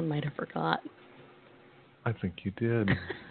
I might have forgot. I think you did.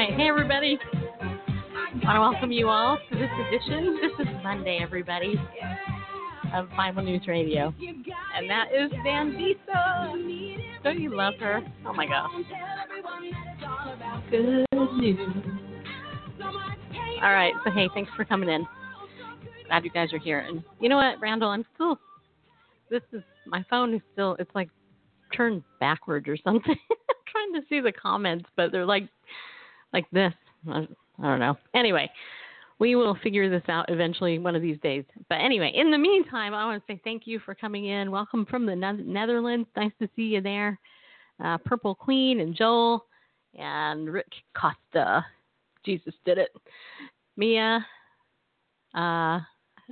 right, hey everybody. I want to welcome you all to this edition. This is Monday, everybody, of Bible News Radio, and that is Mandisa. Don't you love her? Oh my gosh. Good news. All right, so hey, thanks for coming in. Glad you guys are here. And you know what, Randall, I'm still. This is my phone is still. It's like turned backwards or something. Trying to see the comments, but they're like like this. I, don't know. Anyway, we will figure this out eventually one of these days. But anyway, in the meantime, I want to say thank you for coming in. Welcome from the Ne- Netherlands. Nice to see you there. Uh, Purple Queen and Joel and Rick Costa. Jesus did it. Mia. Uh,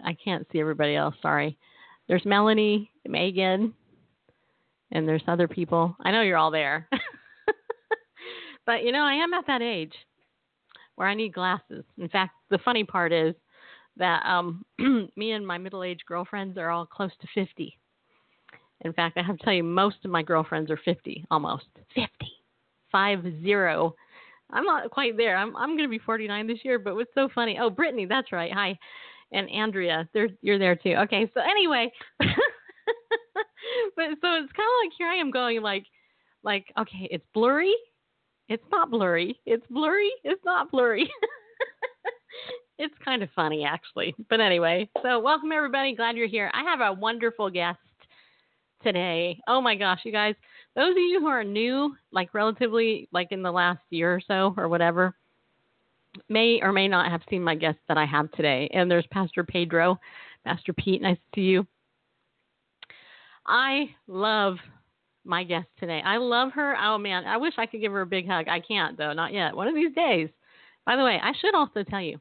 I can't see everybody else. Sorry. There's Melanie, Megan, and there's other people. I know you're all there. but you know, I am at that age where I need glasses. In fact, the funny part is that um, me and my middle-aged girlfriends are all close to 50. In fact, I have to tell you, most of my girlfriends are 50, almost 50, five zero. I'm not quite there. I'm I'm going to be 49 this year. But what's so funny? Oh, Brittany, that's right. Hi, and Andrea, you're there too. Okay, so anyway, but so it's kind of like here I am going like like okay, it's blurry. It's not blurry. It's blurry. It's not blurry. it's kind of funny actually. But anyway, so welcome everybody. Glad you're here. I have a wonderful guest today. Oh my gosh, you guys. Those of you who are new, like relatively like in the last year or so or whatever, may or may not have seen my guest that I have today. And there's Pastor Pedro. Pastor Pete, nice to see you. I love my guest today. I love her. Oh man, I wish I could give her a big hug. I can't though, not yet. One of these days. By the way, I should also tell you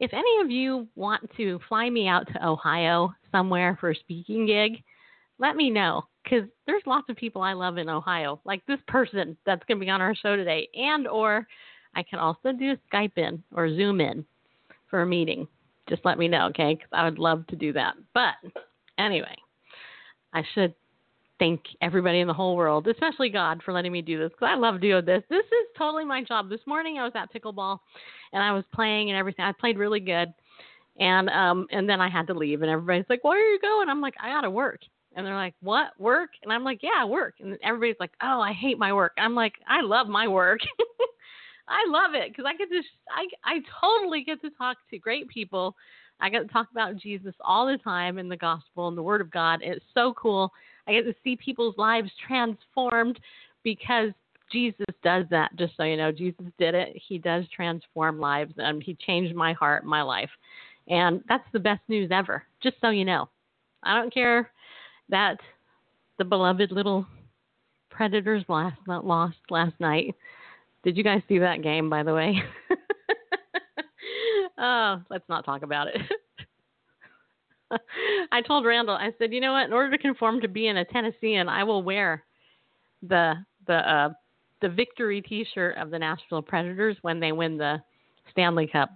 if any of you want to fly me out to Ohio somewhere for a speaking gig, let me know because there's lots of people I love in Ohio, like this person that's going to be on our show today, and or I can also do Skype in or Zoom in for a meeting. Just let me know, okay? Because I would love to do that. But anyway, I should thank everybody in the whole world, especially God, for letting me do this because I love doing this. This is totally my job. This morning I was at pickleball and I was playing and everything. I played really good, and um and then I had to leave and everybody's like, "Where are you going?" I'm like, "I gotta work." And they're like, "What work?" And I'm like, "Yeah, work." And everybody's like, "Oh, I hate my work." I'm like, "I love my work." I love it because I get to I I totally get to talk to great people I get to talk about Jesus all the time in the gospel and the word of God. It's so cool. I get to see people's lives transformed because Jesus does that. Just so you know, Jesus did it. He does transform lives, and He changed my heart, my life, and that's the best news ever. Just so you know, I don't care that the beloved little Predators last lost last night. Did you guys see that game, by the way? oh, let's not talk about it. I told Randall, I said, you know what? In order to conform to being a Tennessean, I will wear the the uh, the victory T-shirt of the Nashville Predators when they win the Stanley Cup.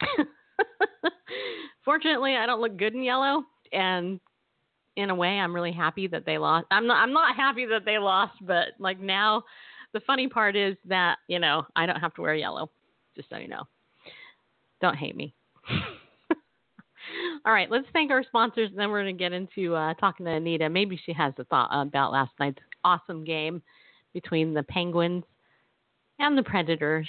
Fortunately, I don't look good in yellow, and in a way, I'm really happy that they lost. I'm not. I'm not happy that they lost, but like now, the funny part is that you know I don't have to wear yellow. Just so you know, don't hate me. All right, let's thank our sponsors, and then we're going to get into uh, talking to Anita. Maybe she has a thought about last night's awesome game between the Penguins and the Predators.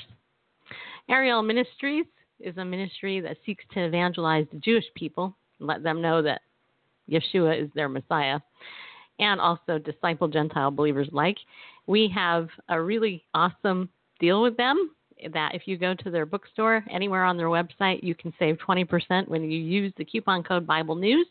Ariel Ministries is a ministry that seeks to evangelize the Jewish people and let them know that Yeshua is their Messiah, and also disciple Gentile believers like. We have a really awesome deal with them that if you go to their bookstore anywhere on their website, you can save 20% when you use the coupon code Bible News.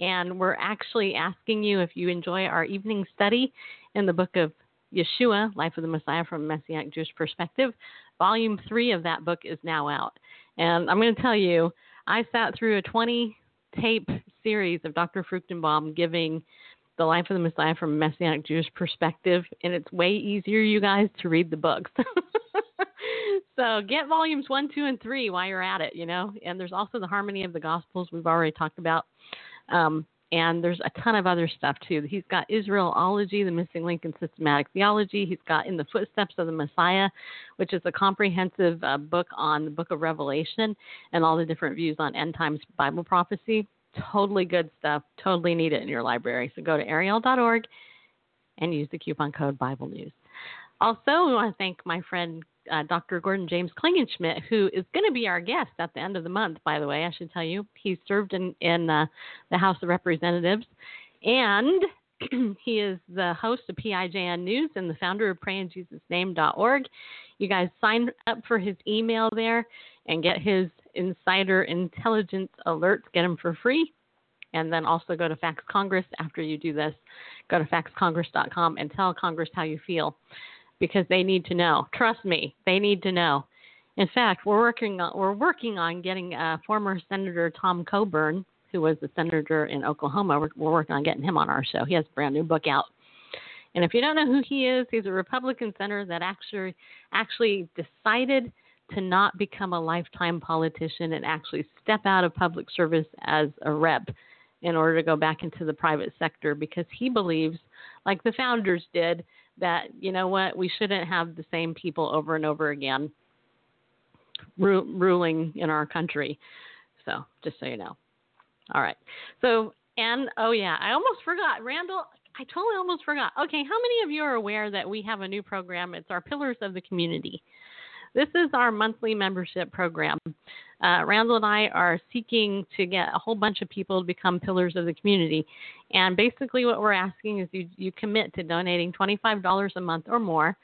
And we're actually asking you if you enjoy our evening study in the book of Yeshua, Life of the Messiah from a Messianic Jewish Perspective. Volume three of that book is now out. And I'm going to tell you, I sat through a 20 tape series of Dr. Fruchtenbaum giving the life of the Messiah from a Messianic Jewish perspective, and it's way easier, you guys, to read the books. so get volumes one, two, and three while you're at it, you know. And there's also the Harmony of the Gospels we've already talked about. Um, and there's a ton of other stuff too. He's got Israelology, the missing link in systematic theology. He's got In the Footsteps of the Messiah, which is a comprehensive uh, book on the book of Revelation and all the different views on end times Bible prophecy. Totally good stuff. Totally need it in your library. So go to ariel.org and use the coupon code Bible News. Also, we want to thank my friend uh, Dr. Gordon James Klingenschmitt, who is going to be our guest at the end of the month, by the way. I should tell you. He served in, in uh, the House of Representatives, and he is the host of PIJN News and the founder of PrayInJesusName.org. You guys sign up for his email there and get his insider intelligence alerts. Get them for free. And then also go to Fax Congress after you do this. Go to faxcongress.com and tell Congress how you feel because they need to know. Trust me, they need to know. In fact, we're working on, we're working on getting uh, former Senator Tom Coburn, who was the senator in Oklahoma. We're, we're working on getting him on our show. He has a brand new book out. And if you don't know who he is, he's a Republican senator that actually actually decided to not become a lifetime politician and actually step out of public service as a rep in order to go back into the private sector because he believes, like the founders did, that you know what we shouldn't have the same people over and over again ru- ruling in our country. So just so you know. All right. So and oh yeah, I almost forgot, Randall. I totally almost forgot. Okay, how many of you are aware that we have a new program? It's our Pillars of the Community. This is our monthly membership program. Uh, Randall and I are seeking to get a whole bunch of people to become pillars of the community. And basically, what we're asking is you, you commit to donating $25 a month or more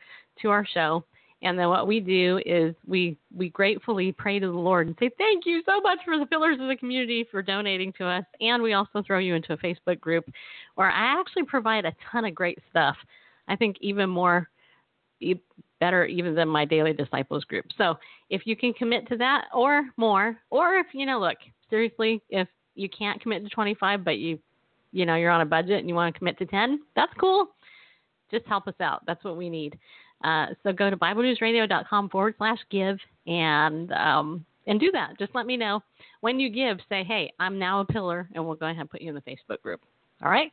to our show. And then what we do is we we gratefully pray to the Lord and say thank you so much for the pillars of the community for donating to us. And we also throw you into a Facebook group where I actually provide a ton of great stuff. I think even more better even than my daily disciples group. So if you can commit to that or more, or if you know, look, seriously, if you can't commit to 25, but you, you know, you're on a budget and you want to commit to 10, that's cool. Just help us out. That's what we need. Uh, so go to BibleNewsRadio.com forward slash give and um, and do that. Just let me know when you give. Say, hey, I'm now a pillar, and we'll go ahead and put you in the Facebook group. All right?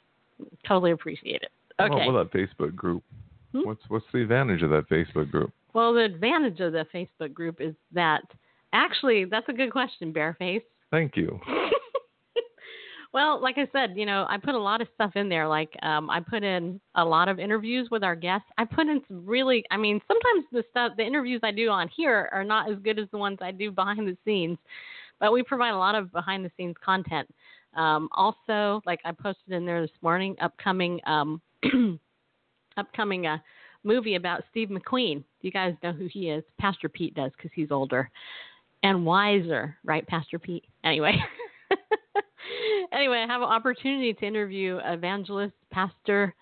Totally appreciate it. Okay. Well, that Facebook group. Hmm? What's what's the advantage of that Facebook group? Well, the advantage of the Facebook group is that actually that's a good question, Bareface. Thank you. well, like I said, you know, I put a lot of stuff in there. Like um, I put in a lot of interviews with our guests. I put in some really, I mean, sometimes the stuff, the interviews I do on here are not as good as the ones I do behind the scenes. But we provide a lot of behind the scenes content. Um, also, like I posted in there this morning, upcoming um, upcoming uh, movie about Steve McQueen. Do you guys know who he is. Pastor Pete does because he's older and wiser, right, Pastor Pete? Anyway. anyway, I have an opportunity to interview evangelist, pastor,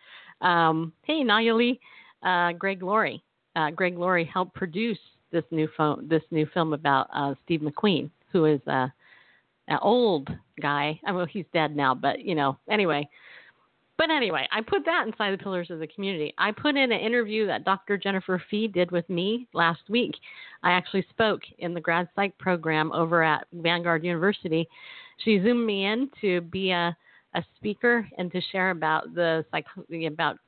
um, hey, Nayeli, uh, Greg Laurie. Uh, Greg Laurie helped produce this new phone, this new film about uh, Steve McQueen, who is uh, an old guy. I mean, he's dead now, but you know, anyway. But anyway, I put that inside the pillars of the community. I put in an interview that Dr. Jennifer Fee did with me last week. I actually spoke in the grad psych program over at Vanguard University. She zoomed me in to be a, a speaker and to share about the psych about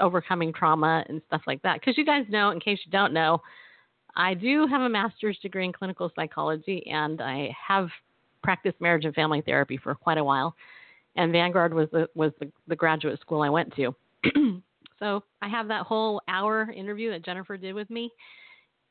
overcoming trauma and stuff like that. Because you guys know, in case you don't know, I do have a master's degree in clinical psychology and I have practiced marriage and family therapy for quite a while and Vanguard was the was the, the graduate school I went to. so I have that whole hour interview that Jennifer did with me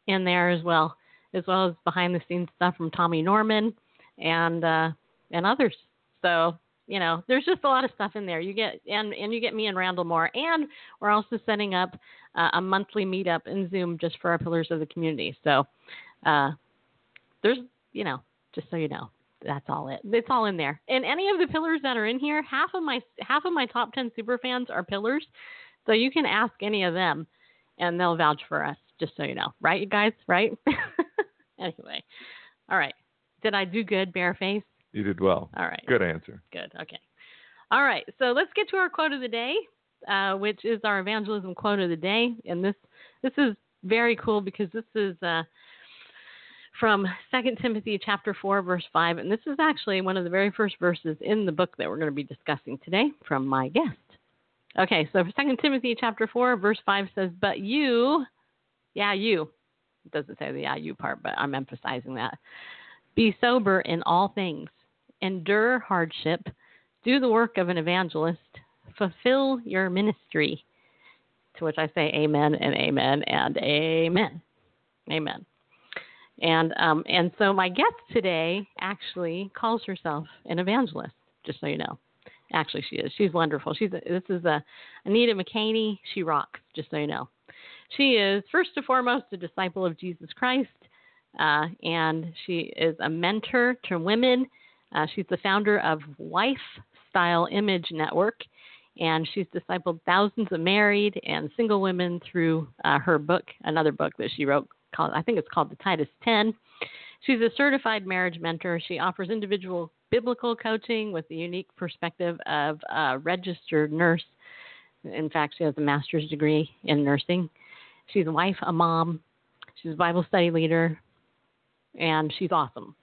in there as well, as well as behind the scenes stuff from Tommy Norman and uh, and others. So you know, there's just a lot of stuff in there. You get and and you get me and Randall Moore, and we're also setting up uh, a monthly meetup in Zoom just for our pillars of the community. So uh, there's you know, just so you know, that's all it. It's all in there. And any of the pillars that are in here, half of my half of my top ten super fans are pillars, so you can ask any of them, and they'll vouch for us. Just so you know, right, you guys? Right? anyway, all right. Did I do good, bareface? You did well. All right. Good answer. Good. Okay. All right. So let's get to our quote of the day, uh, which is our evangelism quote of the day, and this this is very cool because this is. Uh, from 2 Timothy chapter 4 verse 5 and this is actually one of the very first verses in the book that we're going to be discussing today from my guest. Okay, so 2 Timothy chapter 4 verse 5 says, "But you, yeah, you. It doesn't say the yeah you part, but I'm emphasizing that. Be sober in all things. Endure hardship. Do the work of an evangelist. Fulfill your ministry." To which I say amen and amen and amen. Amen. And um, and so my guest today actually calls herself an evangelist. Just so you know, actually she is. She's wonderful. She's a, this is a Anita McKaney. She rocks. Just so you know, she is first and foremost a disciple of Jesus Christ, uh, and she is a mentor to women. Uh, she's the founder of Wife Style Image Network, and she's discipled thousands of married and single women through uh, her book, another book that she wrote called I think it's called the Titus 10. She's a certified marriage mentor. She offers individual biblical coaching with the unique perspective of a registered nurse. In fact, she has a master's degree in nursing. She's a wife, a mom. She's a Bible study leader, and she's awesome.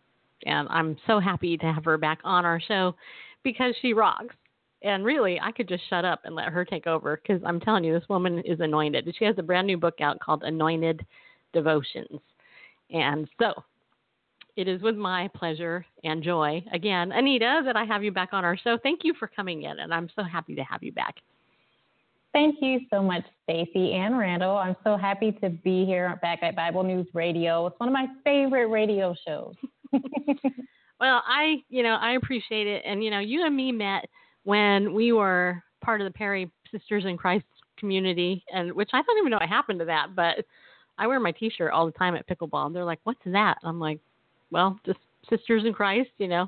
And I'm so happy to have her back on our show because she rocks. And really, I could just shut up and let her take over because I'm telling you, this woman is anointed. She has a brand new book out called Anointed devotions. And so it is with my pleasure and joy, again, Anita, that I have you back on our show. Thank you for coming in, and I'm so happy to have you back. Thank you so much, Stacy and Randall. I'm so happy to be here back at Bible News Radio. It's one of my favorite radio shows. well, I, you know, I appreciate it. And, you know, you and me met when we were part of the Perry Sisters in Christ community, and which I don't even know what happened to that, but I wear my T-shirt all the time at pickleball, and they're like, "What's that?" I'm like, "Well, just sisters in Christ, you know,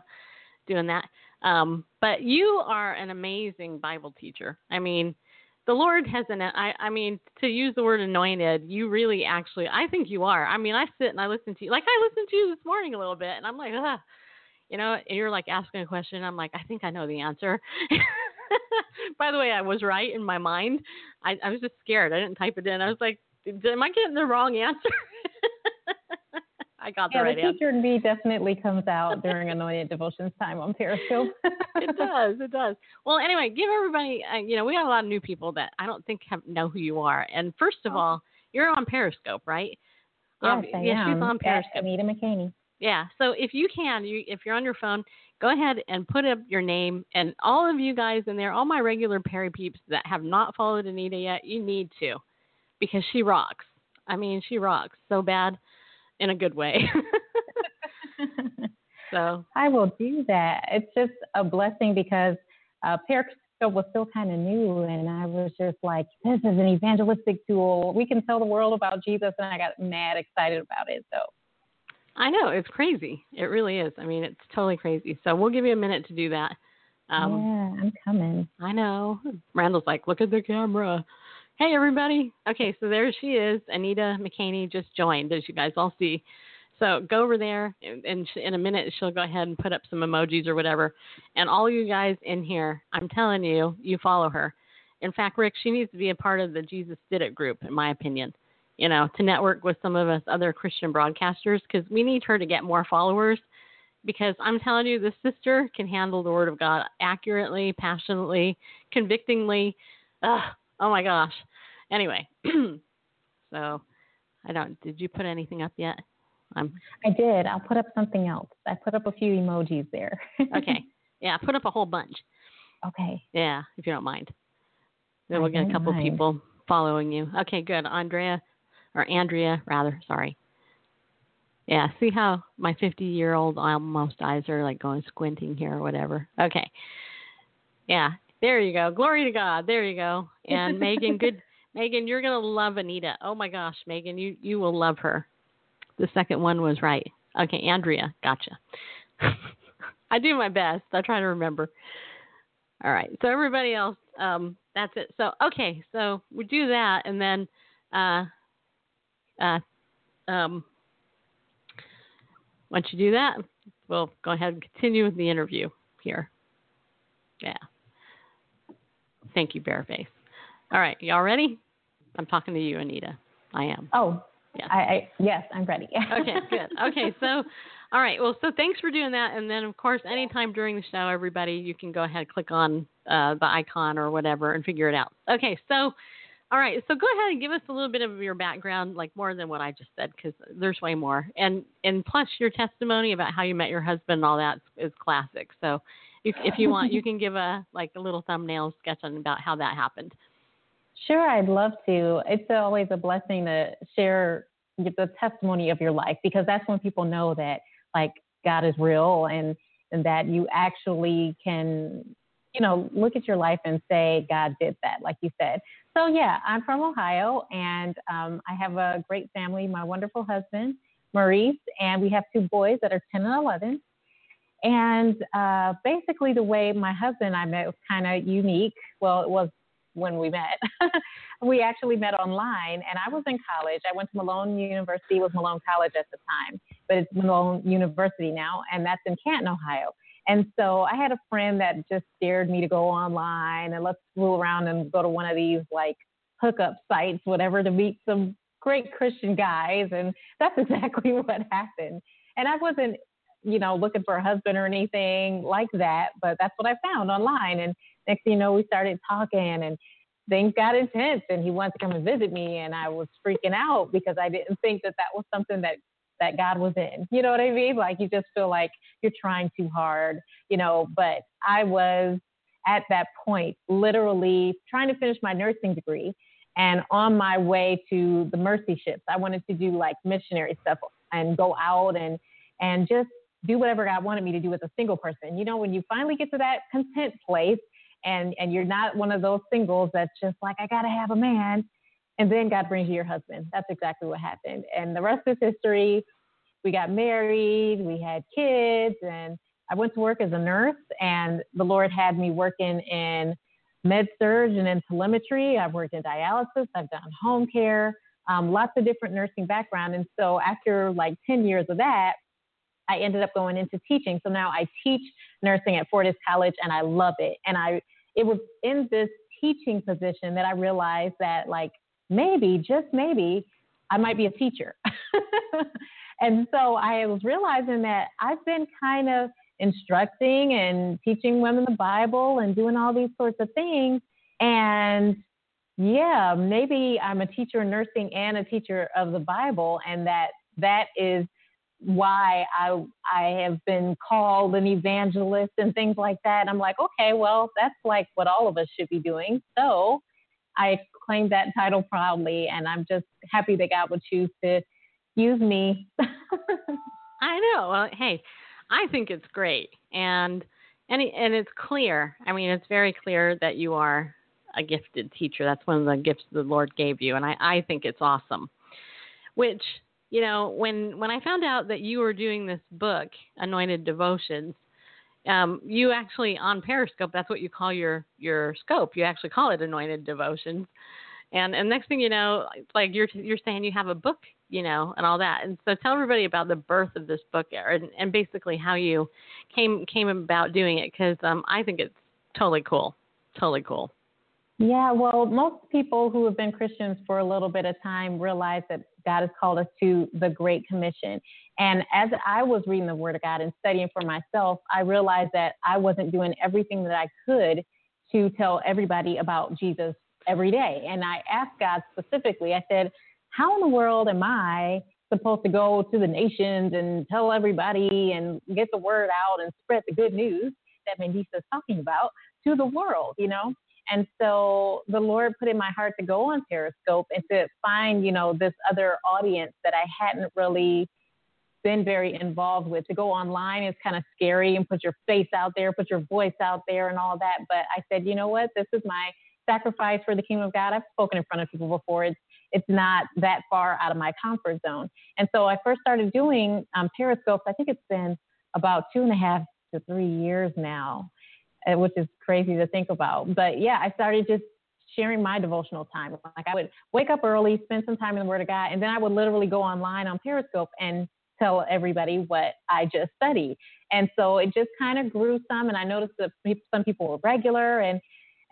doing that." Um, but you are an amazing Bible teacher. I mean, the Lord has an. I, I mean, to use the word anointed, you really actually, I think you are. I mean, I sit and I listen to you, like I listened to you this morning a little bit, and I'm like, ah, you know, and you're like asking a question. I'm like, I think I know the answer. By the way, I was right in my mind. I, I was just scared. I didn't type it in. I was like, am I getting the wrong answer? I got the yeah, right the teacher answer. in me definitely comes out during anointed devotions time on Periscope. it does. It does. Well, anyway, give everybody. Uh, you know, we got a lot of new people that I don't think have, know who you are. And first of Oh. all, you're on Periscope, right? Yes, Um, I yeah, am. she's on At Periscope. Anita McKaney. Yeah. So if you can, you if you're on your phone, go ahead and put up your name and all of you guys in there, all my regular Perry peeps that have not followed Anita yet, you need to, because she rocks. I mean, she rocks so bad, in a good way. So I will do that. It's just a blessing because uh, Periscope was still kind of new, and I was just like, this is an evangelistic tool. We can tell the world about Jesus, and I got mad excited about it. So I know it's crazy. It really is. I mean, it's totally crazy. So we'll give you a minute to do that. Um, yeah, I'm coming. I know. Randall's like, look at the camera. Hey, everybody. Okay, so there she is. Anita McKaney just joined, as you guys all see. So go over there, and, in a minute, she'll go ahead and put up some emojis or whatever. And all you guys in here, I'm telling you, you follow her. In fact, Rick, she needs to be a part of the Jesus Did It group, in my opinion. You know, to network with some of us other Christian broadcasters because we need her to get more followers. Because I'm telling you, this sister can handle the Word of God accurately, passionately, convictingly. Ugh, oh my gosh. Anyway, so I don't. Did you put anything up yet? I'm I did. I'll put up something else. I put up a few emojis there. okay. Yeah, put up a whole bunch. okay. Yeah, if you don't mind. Then I we'll get a couple mind. people following you. Okay, good. Andrea, or Andrea, rather. Sorry. Yeah, see how my 50 year old almost eyes are like going squinting here or whatever. Okay. Yeah, there you go. Glory to God. There you go. And Megan, good. Megan, you're gonna love Anita. Oh my gosh, Megan, you you will love her. The second one was right. Okay, Andrea, gotcha. I do my best. I try to remember. All right. So everybody else, um, that's it. So okay, so we do that, and then, uh, uh, um, once you do that, we'll go ahead and continue with the interview here. Yeah. Thank you, Bareface. All right, y'all ready? I'm talking to you, Anita. I am. Oh, Yeah. I, I yes, I'm ready. okay, good. Okay, so, all right. Well, so thanks for doing that. And then, of course, anytime during the show, everybody, you can go ahead, and click on uh, the icon or whatever, and figure it out. Okay, so, all right. So go ahead and give us a little bit of your background, like more than what I just said, because there's way more. And and plus your testimony about how you met your husband and all that is classic. So, if if you want, you can give a like a little thumbnail sketch on about how that happened. Sure, I'd love to. It's always a blessing to share the testimony of your life because that's when people know that like God is real and and that you actually can you know look at your life and say God did that like you said. So yeah, I'm from Ohio and um, I have a great family. My wonderful husband Maurice and we have two boys that are 10 and 11. And uh, basically, the way my husband and I met was kind of unique. Well, it was when we met. we actually met online, and I was in college. I went to Malone University, it was Malone College at the time, but it's Malone University now, and that's in Canton, Ohio. And so I had a friend that just dared me to go online and let's fool around and go to one of these like hookup sites, whatever, to meet some great Christian guys. And that's exactly what happened. And I wasn't, you know, looking for a husband or anything like that, but that's what I found online. And next thing you know, we started talking and things got intense and he wanted to come and visit me and I was freaking out because I didn't think that that was something that that God was in. You know what I mean? Like you just feel like you're trying too hard, you know, but I was at that point literally trying to finish my nursing degree and on my way to the mercy ships. I wanted to do like missionary stuff and go out and and just do whatever God wanted me to do as a single person. You know, when you finally get to that content place and and you're not one of those singles that's just like I got to have a man and then God brings you your husband. That's exactly what happened. And the rest is history. We got married, we had kids, and I went to work as a nurse. And the Lord had me working in med surg and in telemetry. I've worked in dialysis, I've done home care, um, lots of different nursing background. And so after like 10 years of that, I ended up going into teaching. So now I teach nursing at Fortis College and I love it. And I it was in this teaching position that I realized that like maybe, just maybe, I might be a teacher. and so I was realizing that I've been kind of instructing and teaching women the Bible and doing all these sorts of things. And yeah, maybe I'm a teacher in nursing and a teacher of the Bible, and that that is why I I have been called an evangelist and things like that. And I'm like, okay, well, that's like what all of us should be doing. So I claim that title proudly, and I'm just happy that God would choose to use me. I know. Well, hey, I think it's great, and and and it's clear. I mean, it's very clear that you are a gifted teacher. That's one of the gifts the Lord gave you, and I I think it's awesome. Which you know, when when I found out that you were doing this book, Anointed Devotions, um, you actually on Periscope, that's what you call your your scope. You actually call it Anointed Devotions, and and next thing you know, like you're you're saying you have a book, you know, and all that. And so tell everybody about the birth of this book and and basically how you came came about doing it because um, I think it's totally cool, totally cool. Yeah, well, most people who have been Christians for a little bit of time realize that God has called us to the Great Commission. And as I was reading the Word of God and studying for myself, I realized that I wasn't doing everything that I could to tell everybody about Jesus every day. And I asked God specifically, I said, How in the world am I supposed to go to the nations and tell everybody and get the word out and spread the good news that Mandisa is talking about to the world, you know? And so the Lord put in my heart to go on Periscope and to find, you know, this other audience that I hadn't really been very involved with. To go online is kind of scary and put your face out there, put your voice out there and all that. But I said, you know what? This is my sacrifice for the kingdom of God. I've spoken in front of people before. It's it's not that far out of my comfort zone. And so I first started doing um, Periscopes. I think it's been about two and a half to three years now Uh, which is crazy to think about. But yeah, I started just sharing my devotional time. Like I would wake up early, spend some time in the Word of God, and then I would literally go online on Periscope and tell everybody what I just studied. And so it just kind of grew some, and I noticed that some people were regular, and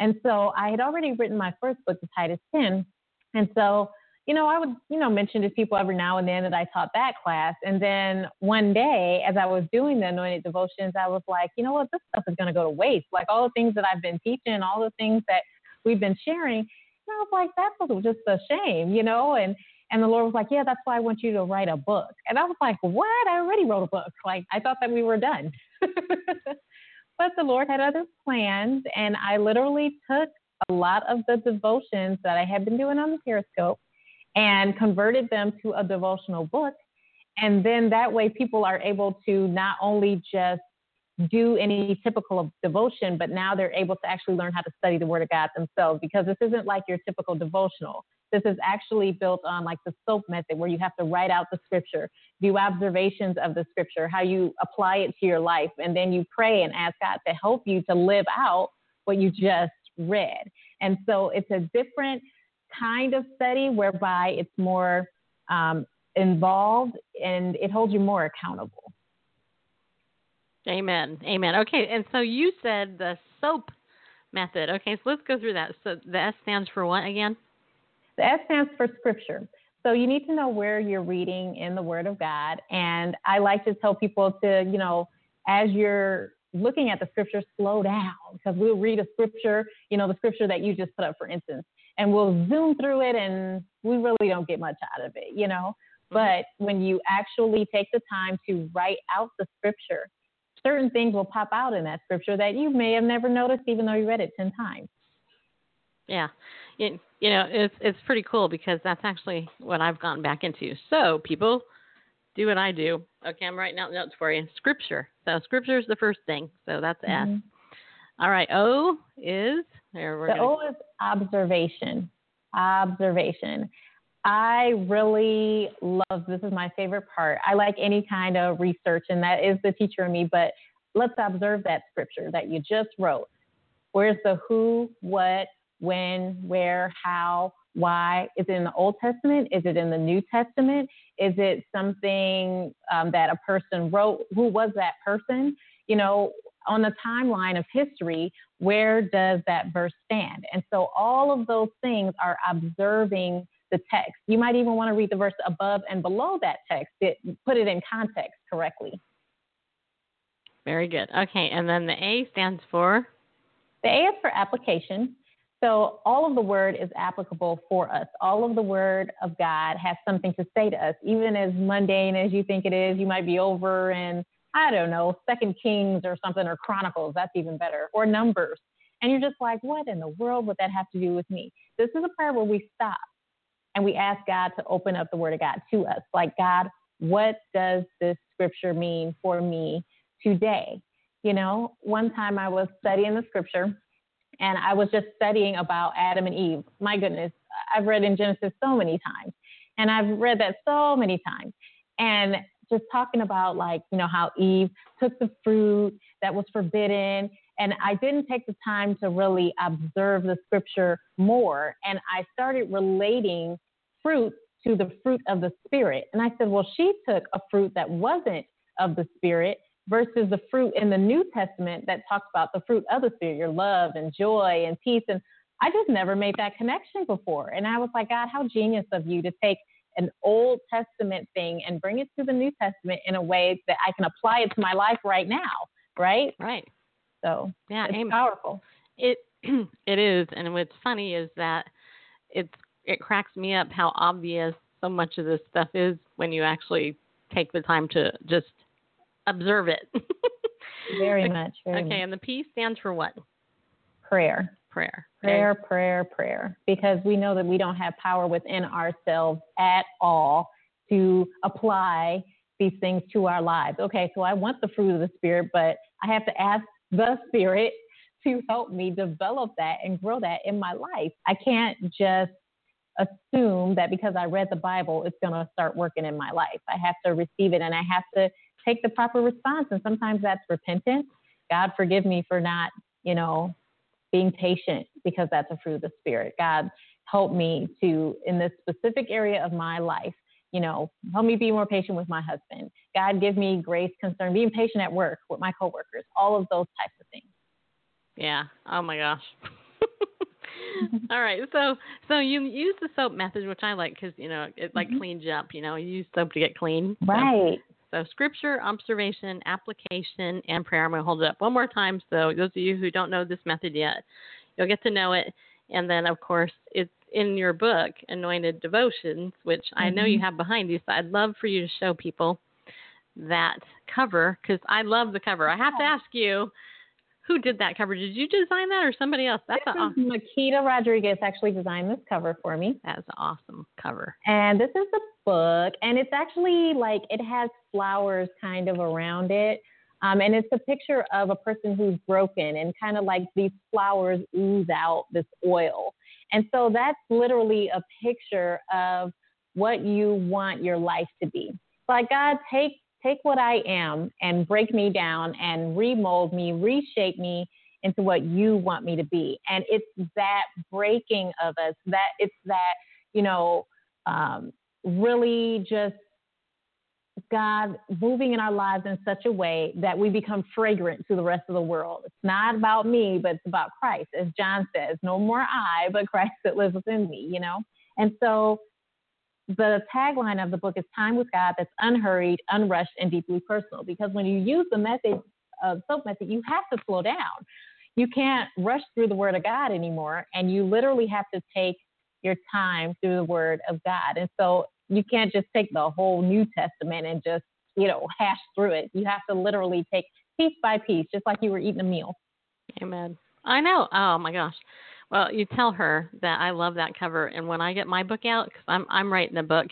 and so I had already written my first book, The Titus 10, and so you know, I would, you know, mention to people every now and then that I taught that class. And then one day, as I was doing the anointed devotions, I was like, you know what, this stuff is going to go to waste. Like all the things that I've been teaching, all the things that we've been sharing. And I was like, that's just a shame, you know? And, and the Lord was like, yeah, that's why I want you to write a book. And I was like, what? I already wrote a book. Like I thought that we were done. but the Lord had other plans. And I literally took a lot of the devotions that I had been doing on the Periscope and converted them to a devotional book. And then that way, people are able to not only just do any typical of devotion, but now they're able to actually learn how to study the Word of God themselves because this isn't like your typical devotional. This is actually built on like the SOAP method where you have to write out the scripture, do observations of the scripture, how you apply it to your life, and then you pray and ask God to help you to live out what you just read. And so it's a different kind of study whereby it's more um, involved and it holds you more accountable. Amen. Amen. Okay, and so you said the SOAP method. Okay, so let's go through that. So the S stands for what again? The S stands for scripture. So you need to know where you're reading in the Word of God. And I like to tell people to, you know, as you're looking at the scripture, slow down because we'll read a scripture, you know, the scripture that you just put up, for instance, and we'll zoom through it and we really don't get much out of it, you know. Mm-hmm. But when you actually take the time to write out the scripture, certain things will pop out in that scripture that you may have never noticed even though you read it 10 times. Yeah, you, you know it's it's pretty cool because that's actually what I've gotten back into. So people, do what I do. Okay, I'm writing out notes for you. Scripture. So scripture is the first thing. So that's S. All right. O is there. We're The gonna, O is observation. Observation. I really love this is my favorite part. I like any kind of research, and that is the teacher in me. But let's observe that scripture that you just wrote. Where's the who, what, when, where, how, why? Is it in the Old Testament? Is it in the New Testament? Is it something um, that a person wrote? Who was that person? You know, on the timeline of history, where does that verse stand? And so all of those things are observing the text. You might even want to read the verse above and below that text, it, put it in context correctly. very good. Okay, and then the A stands for The A is for application. So all of the word is applicable for us. All of the word of God has something to say to us. Even as mundane as you think it is, you might be over in, I don't know, Second Kings or something, or Chronicles, that's even better, or Numbers. And you're just like, what in the world would that have to do with me? This is a prayer where we stop and we ask God to open up the word of God to us. Like, God, what does this scripture mean for me today. You know, one time I was studying the scripture and I was just studying about Adam and Eve. My goodness, I've read in Genesis so many times, and I've read that so many times. And just talking about like, you know, how Eve took the fruit that was forbidden. And I didn't take the time to really observe the scripture more. And I started relating fruit to the fruit of the spirit. And I said, well, she took a fruit that wasn't of the spirit versus the fruit in the New Testament that talks about the fruit of the spirit, your love and joy and peace. And I just never made that connection before. And I was like, God, how genius of you to take an Old Testament thing and bring it to the New Testament in a way that I can apply it to my life right now. Right? Right. So Yeah. it's amen. powerful. It it is, and what's funny is that it's it cracks me up how obvious so much of this stuff is when you actually take the time to just observe it. Very much. Very Okay, much. and the P stands for what? Prayer. Prayer. Prayer, prayer, prayer. Because we know that we don't have power within ourselves at all to apply these things to our lives. Okay, so I want the fruit of the Spirit, but I have to ask the Spirit to help me develop that and grow that in my life. I can't just assume that because I read the Bible, it's going to start working in my life. I have to receive it and I have to take the proper response. And sometimes that's repentance. God, forgive me for not, you know, being patient because that's a fruit of the Spirit. God, help me to, in this specific area of my life, you know, help me be more patient with my husband. God, give me grace, concern, being patient at work with my coworkers, all of those types of things. Yeah. Oh my gosh. All right. So so you use the soap method, which I like because you know it like Mhm. cleans you up. You know, you use soap to get clean. Right. So, scripture, observation, application, and prayer. I'm going to hold it up one more time. So those of you who don't know this method yet, you'll get to know it. And then, of course, it's in your book, Anointed Devotions, which I know you Mhm. have behind you. So I'd love for you to show people that cover because I love the cover. I have to ask you, who did that cover? Did you design that or somebody else? That's This a, is Makita Rodriguez actually designed this cover for me. that's an awesome cover. And this is the book, and it's actually like it has flowers kind of around it. Um, and it's a picture of a person who's broken, and kind of like these flowers ooze out this oil. And so that's literally a picture of what you want your life to be. Like, God, take take what I am and break me down and remold me, reshape me into what you want me to be. And it's that breaking of us, that it's that, you know, um, really just God moving in our lives in such a way that we become fragrant to the rest of the world. It's not about me, but it's about Christ. As John says, no more I, but Christ that lives within me, you know? And so the tagline of the book is time with God that's unhurried, unrushed, and deeply personal. Because when you use the method of soap method, you have to slow down. You can't rush through the word of God anymore, and you literally have to take your time through the word of God. And so you can't just take the whole New Testament and just, you know, hash through it. You have to literally take piece by piece, just like you were eating a meal. Amen. I know. Oh my gosh. Well, you tell her that I love that cover, and when I get my book out, because I'm I'm writing a book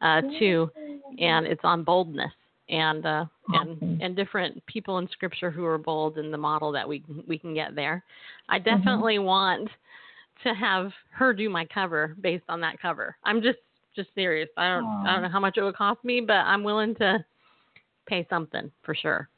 uh, too, and it's on boldness and uh, Awesome. and and different people in Scripture who are bold and the model that we can- we can get there. I Mm-hmm. definitely want to have her do my cover based on that cover. I'm just just serious. I don't I don't know how much it would cost me, but I'm willing to pay something for sure.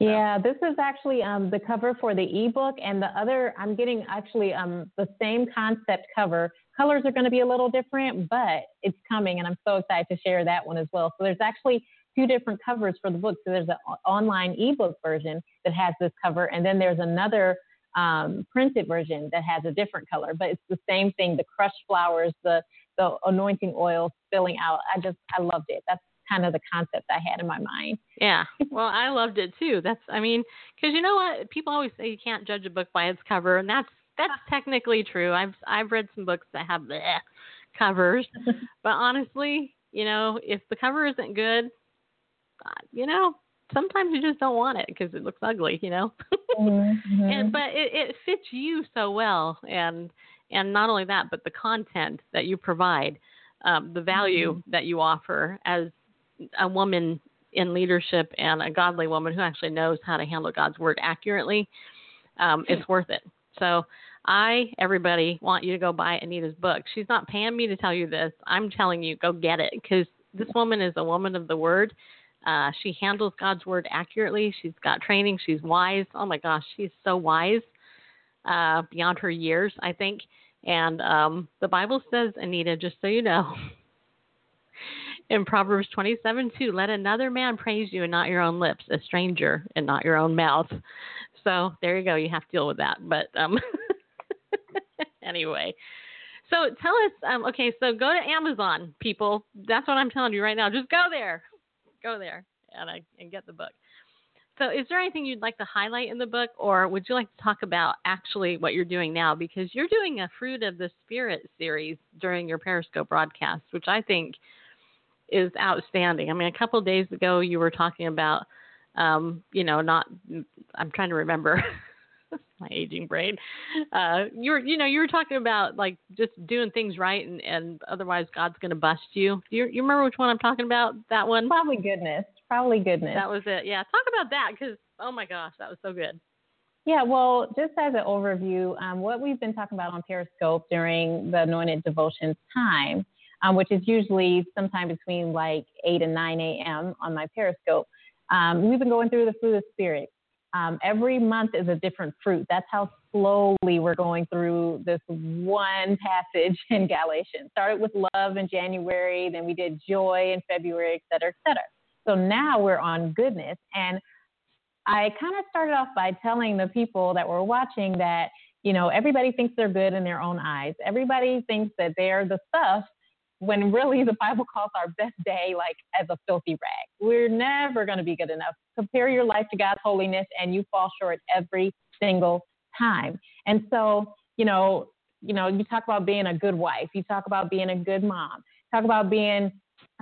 Yeah, this is actually um, the cover for the ebook, and the other I'm getting actually um, the same concept cover. Colors are going to be a little different, but it's coming, and I'm so excited to share that one as well. So there's actually two different covers for the book. So there's an online ebook version that has this cover, and then there's another um, printed version that has a different color, but it's the same thing: the crushed flowers, the the anointing oil spilling out. I just I loved it. That's kind of the concept I had in my mind. Yeah. Well, I loved it too. That's I mean, cuz you know what? People always say you can't judge a book by its cover, and that's that's technically true. I've I've read some books that have bleh covers, but honestly, you know, if the cover isn't good, uh, you know, sometimes you just don't want it because it looks ugly, you know. Mm-hmm. and but it, it fits you so well and and not only that but the content that you provide um, the value that you offer as a woman in leadership and a godly woman who actually knows how to handle God's word accurately, um, it's worth it. So I, everybody, want you to go buy Anita's book. She's not paying me to tell you this. I'm telling you, go get it because this woman is a woman of the word. Uh, she handles God's word accurately. She's got training. She's wise. Oh my gosh, she's so wise uh, beyond her years, I think. And um, the Bible says, Anita, just so you know, in Proverbs 27 2, let another man praise you and not your own lips, a stranger and not your own mouth. So there you go. You have to deal with that. But um, anyway, so tell us. Um, okay, so go to Amazon, people. That's what I'm telling you right now. Just go there, go there, and I, and get the book. So, is there anything you'd like to highlight in the book, or would you like to talk about actually what you're doing now? Because you're doing a Fruit of the Spirit series during your Periscope broadcast, which I think is outstanding. I mean, a couple of days ago, you were talking about, um, you know, not, I'm trying to remember. my aging brain. Uh, you were, you know, you were talking about like just doing things right, and, and otherwise God's going to bust you. Do you, you remember which one I'm talking about? That one? Probably goodness. Probably goodness. That was it. Yeah, talk about that because oh my gosh, that was so good. Yeah, well, just as an overview, um, what we've been talking about on Periscope during the Anointed Devotions time, um, which is usually sometime between like 8 and 9 a.m. on my Periscope, um, we've been going through the fruit of Spirit. Um, every month is a different fruit. That's how slowly we're going through this one passage in Galatians. Started with love in January, then we did joy in February, et cetera, et cetera. So now we're on goodness. And I kind of started off by telling the people that were watching that, you know, everybody thinks they're good in their own eyes. Everybody thinks that they're the stuff when really the Bible calls our best day like as a filthy rag. We're never going to be good enough. Compare your life to God's holiness and you fall short every single time. And so, you know, you know, you talk about being a good wife, you talk about being a good mom, talk about being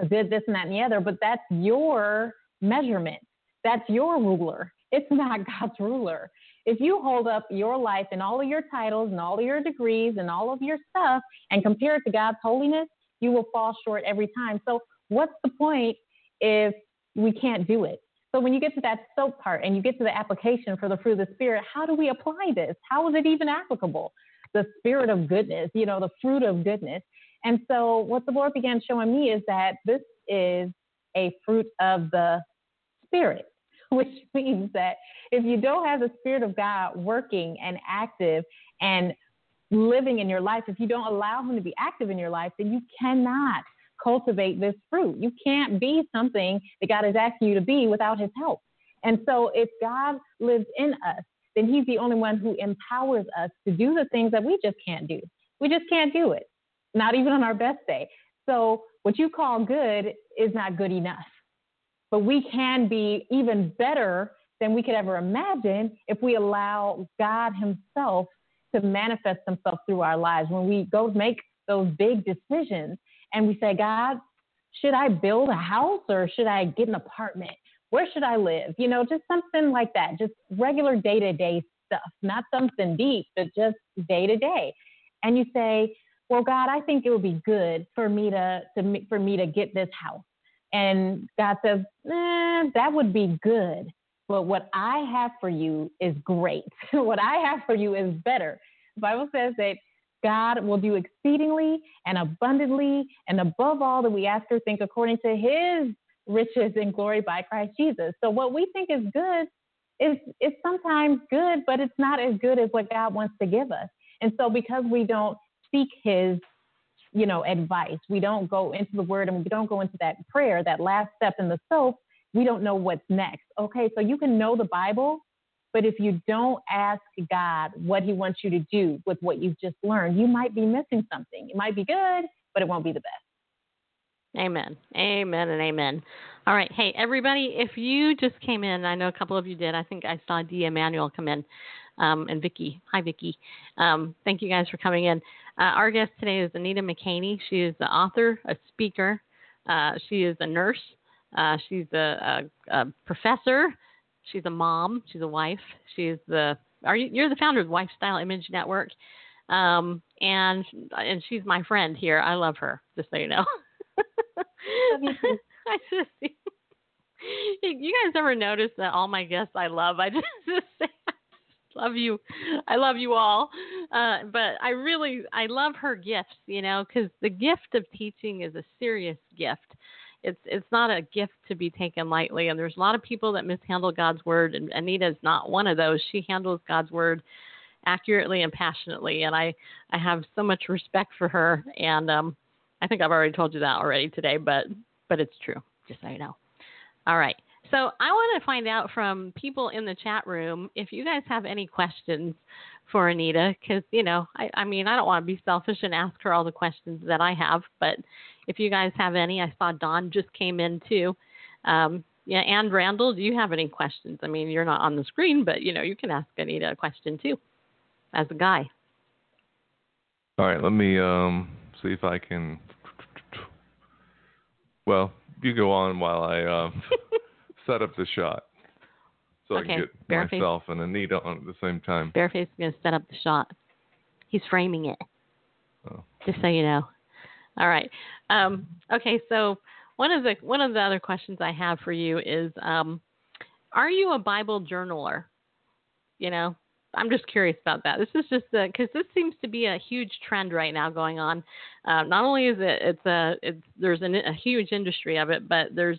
a good this and that and the other, but that's your measurement. That's your ruler. It's not God's ruler. If you hold up your life and all of your titles and all of your degrees and all of your stuff and compare it to God's holiness, you will fall short every time. So, what's the point if we can't do it? So, when you get to that soap part and you get to the application for the fruit of the Spirit, how do we apply this? How is it even applicable? The spirit of goodness, you know, the fruit of goodness. And so, what the Lord began showing me is that this is a fruit of the Spirit, which means that if you don't have the Spirit of God working and active and living in your life, if you don't allow Him to be active in your life, then you cannot cultivate this fruit. You can't be something that God is asking you to be without His help. And so, if God lives in us, then He's the only one who empowers us to do the things that we just can't do. We just can't do it, not even on our best day. So, what you call good is not good enough. But we can be even better than we could ever imagine if we allow God Himself to manifest themselves through our lives. When we go make those big decisions and we say, God, should I build a house or should I get an apartment? Where should I live? You know, just something like that, just regular day to day stuff, not something deep, but just day to day. And you say, well, God, I think it would be good for me to, to for me to get this house. And God says, eh, that would be good. But what I have for you is great. what I have for you is better. The Bible says that God will do exceedingly and abundantly and above all that we ask or think according to his riches and glory by Christ Jesus. So what we think is good is is sometimes good, but it's not as good as what God wants to give us. And so because we don't seek his you know advice, we don't go into the word and we don't go into that prayer, that last step in the soap, we don't know what's next. Okay, so you can know the Bible, but if you don't ask God what He wants you to do with what you've just learned, you might be missing something. It might be good, but it won't be the best. Amen. Amen and amen. All right. Hey, everybody, if you just came in, I know a couple of you did. I think I saw D. Emmanuel come in um, and Vicky. Hi, Vicky. Um, thank you guys for coming in. Uh, our guest today is Anita McKaney. She is the author, a speaker. Uh, she is a nurse. Uh, she's a, a, a, professor. She's a mom. She's a wife. She's the are you, you're the founder of Wifestyle Image Network, um, and and she's my friend here. I love her, just so you know. You. I just, you guys ever notice that all my guests I love, I just, just say I love you, I love you all. Uh, but I really, I love her gifts, you know, because the gift of teaching is a serious gift. It's it's not a gift to be taken lightly, and there's a lot of people that mishandle God's word, and Anita is not one of those. She handles God's word accurately and passionately, and I I have so much respect for her, and um, I think I've already told you that already today, but but it's true, just so you know. All right. So I want to find out from people in the chat room if you guys have any questions for Anita, because you know, I, I mean, I don't want to be selfish and ask her all the questions that I have, but if you guys have any, I saw Don just came in too. Um, yeah, and Randall, do you have any questions? I mean, you're not on the screen, but you know, you can ask Anita a question too, as a guy. All right, let me um, see if I can. Well, you go on while I um, set up the shot, so I can get bareface. myself and Anita on at the same time. Bareface is going to set up the shot. He's framing it. Oh. Just so you know. All right. Um, okay. So one of the one of the other questions I have for you is, um, are you a Bible journaler? You know, I'm just curious about that. This is just because this seems to be a huge trend right now going on. Uh, not only is it it's a it's there's an, a huge industry of it, but there's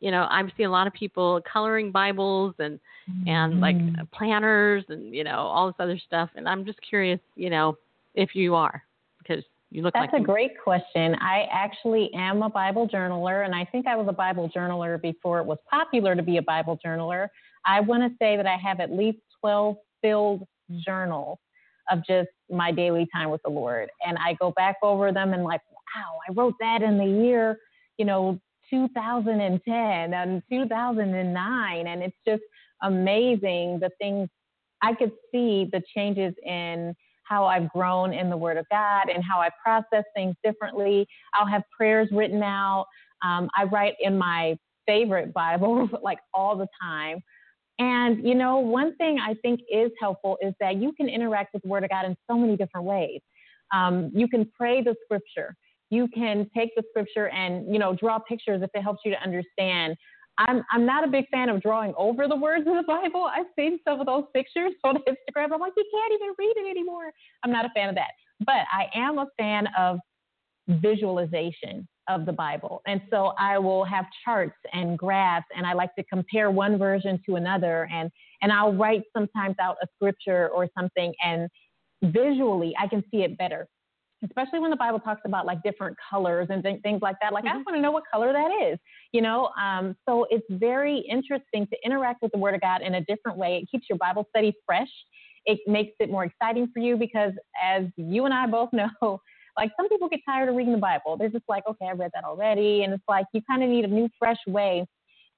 you know I've seen a lot of people coloring Bibles and and like mm-hmm. planners and you know all this other stuff. And I'm just curious, you know, if you are because you look like That's like a you- great question. I actually am a Bible journaler, and I think I was a Bible journaler before it was popular to be a Bible journaler. I want to say that I have at least 12 filled mm. journals of just my daily time with the Lord. And I go back over them and, like, wow, I wrote that in the year, you know, 2010 and 2009. And it's just amazing the things I could see the changes in how I've grown in the Word of God and how I process things differently. I'll have prayers written out. Um, I write in my favorite Bible like all the time. And, you know, one thing I think is helpful is that you can interact with the Word of God in so many different ways. Um, you can pray the scripture. You can take the scripture and, you know, draw pictures if it helps you to understand. I'm, I'm not a big fan of drawing over the words of the Bible. I've seen some of those pictures on Instagram. I'm like, you can't even read it anymore. I'm not a fan of that. But I am a fan of visualization of the Bible. And so I will have charts and graphs and I like to compare one version to another and and I'll write sometimes out a scripture or something and visually I can see it better. Especially when the Bible talks about like different colors and th- things like that. Like I Mhm. want to know what color that is, you know. Um, so it's very interesting to interact with the Word of God in a different way. It keeps your Bible study fresh. It makes it more exciting for you because, as you and I both know, like some people get tired of reading the Bible. They're just like, okay, I read that already. And it's like you kind of need a new, fresh way.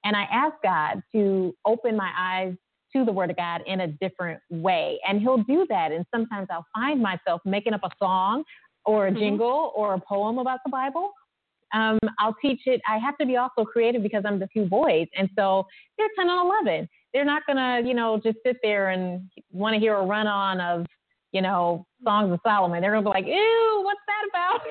And I ask God to open my eyes to the Word of God in a different way. And He'll do that. And sometimes I'll find myself making up a song or a Mhm. jingle or a poem about the Bible. Um, I'll teach it. I have to be also creative because I'm the two boys. And so they're 10 and 11. They're not going to, you know, just sit there and want to hear a run on of, you know, Songs of Solomon. They're going to be like, ew, what's that about?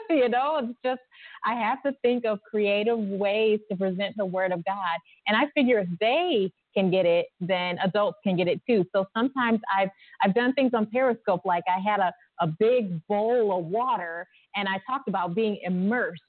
you know, it's just, I have to think of creative ways to present the Word of God. And I figure if they can get it, then adults can get it too. So sometimes I've, I've done things on Periscope, like I had a, a big bowl of water and I talked about being immersed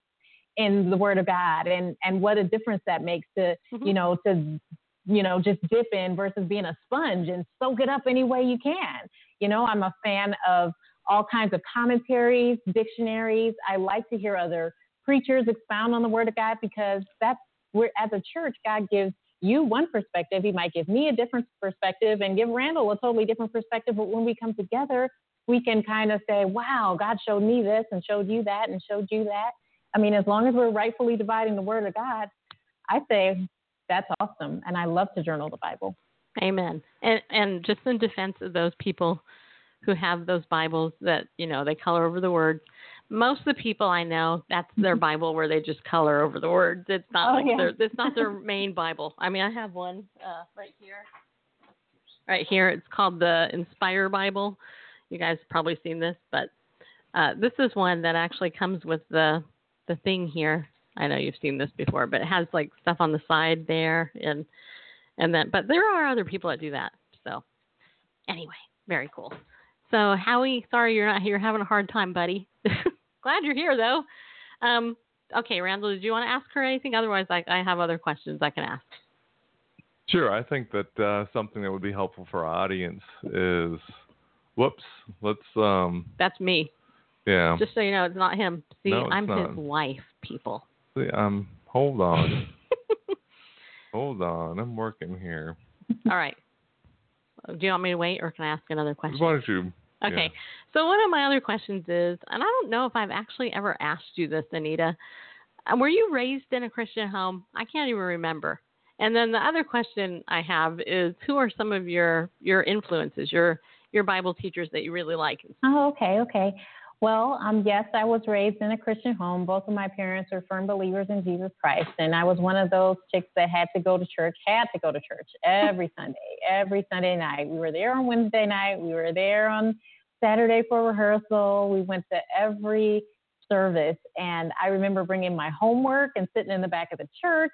in the Word of God and, and what a difference that makes to, Mhm. you know, to, you know, just dip in versus being a sponge and soak it up any way you can. You know, I'm a fan of all kinds of commentaries, dictionaries. I like to hear other preachers expound on the Word of God because that's where, as a church, God gives you one perspective. He might give me a different perspective and give Randall a totally different perspective. But when we come together, we can kind of say, wow, God showed me this and showed you that and showed you that. I mean, as long as we're rightfully dividing the Word of God, I say that's awesome. And I love to journal the Bible. Amen. And and just in defense of those people who have those Bibles that you know they color over the words. Most of the people I know, that's their Bible where they just color over the words. It's not Oh, like yeah. their it's not their main Bible. I mean, I have one uh, right here. Right here, it's called the Inspire Bible. You guys probably seen this, but uh, this is one that actually comes with the the thing here. I know you've seen this before, but it has like stuff on the side there, and and then but there are other people that do that. So anyway, very cool. So Howie, sorry you're not here, having a hard time, buddy. Glad you're here though. Um, okay, Randall, did you want to ask her anything? Otherwise, I, I have other questions I can ask. Sure. I think that uh, something that would be helpful for our audience is, whoops, let's, um, That's me. yeah. Just so you know, it's not him. See, No, I'm not. his wife, people. See, I'm. hold on, hold on. I'm working here. All right. Do you want me to wait, or can I ask another question? Why don't you? Okay. So one of my other questions is, and I don't know if I've actually ever asked you this, Anita. uh, Were you raised in a Christian home? I can't even remember. And then the other question I have is, who are some of your your influences, your your Bible teachers that you really like? Oh, okay, okay. Well, um, yes, I was raised in a Christian home. Both of my parents are firm believers in Jesus Christ, and I was one of those chicks that had to go to church, had to go to church every Sunday, every Sunday night. We were there on Wednesday night. We were there on Saturday for rehearsal. We went to every service, and I remember bringing my homework and sitting in the back of the church.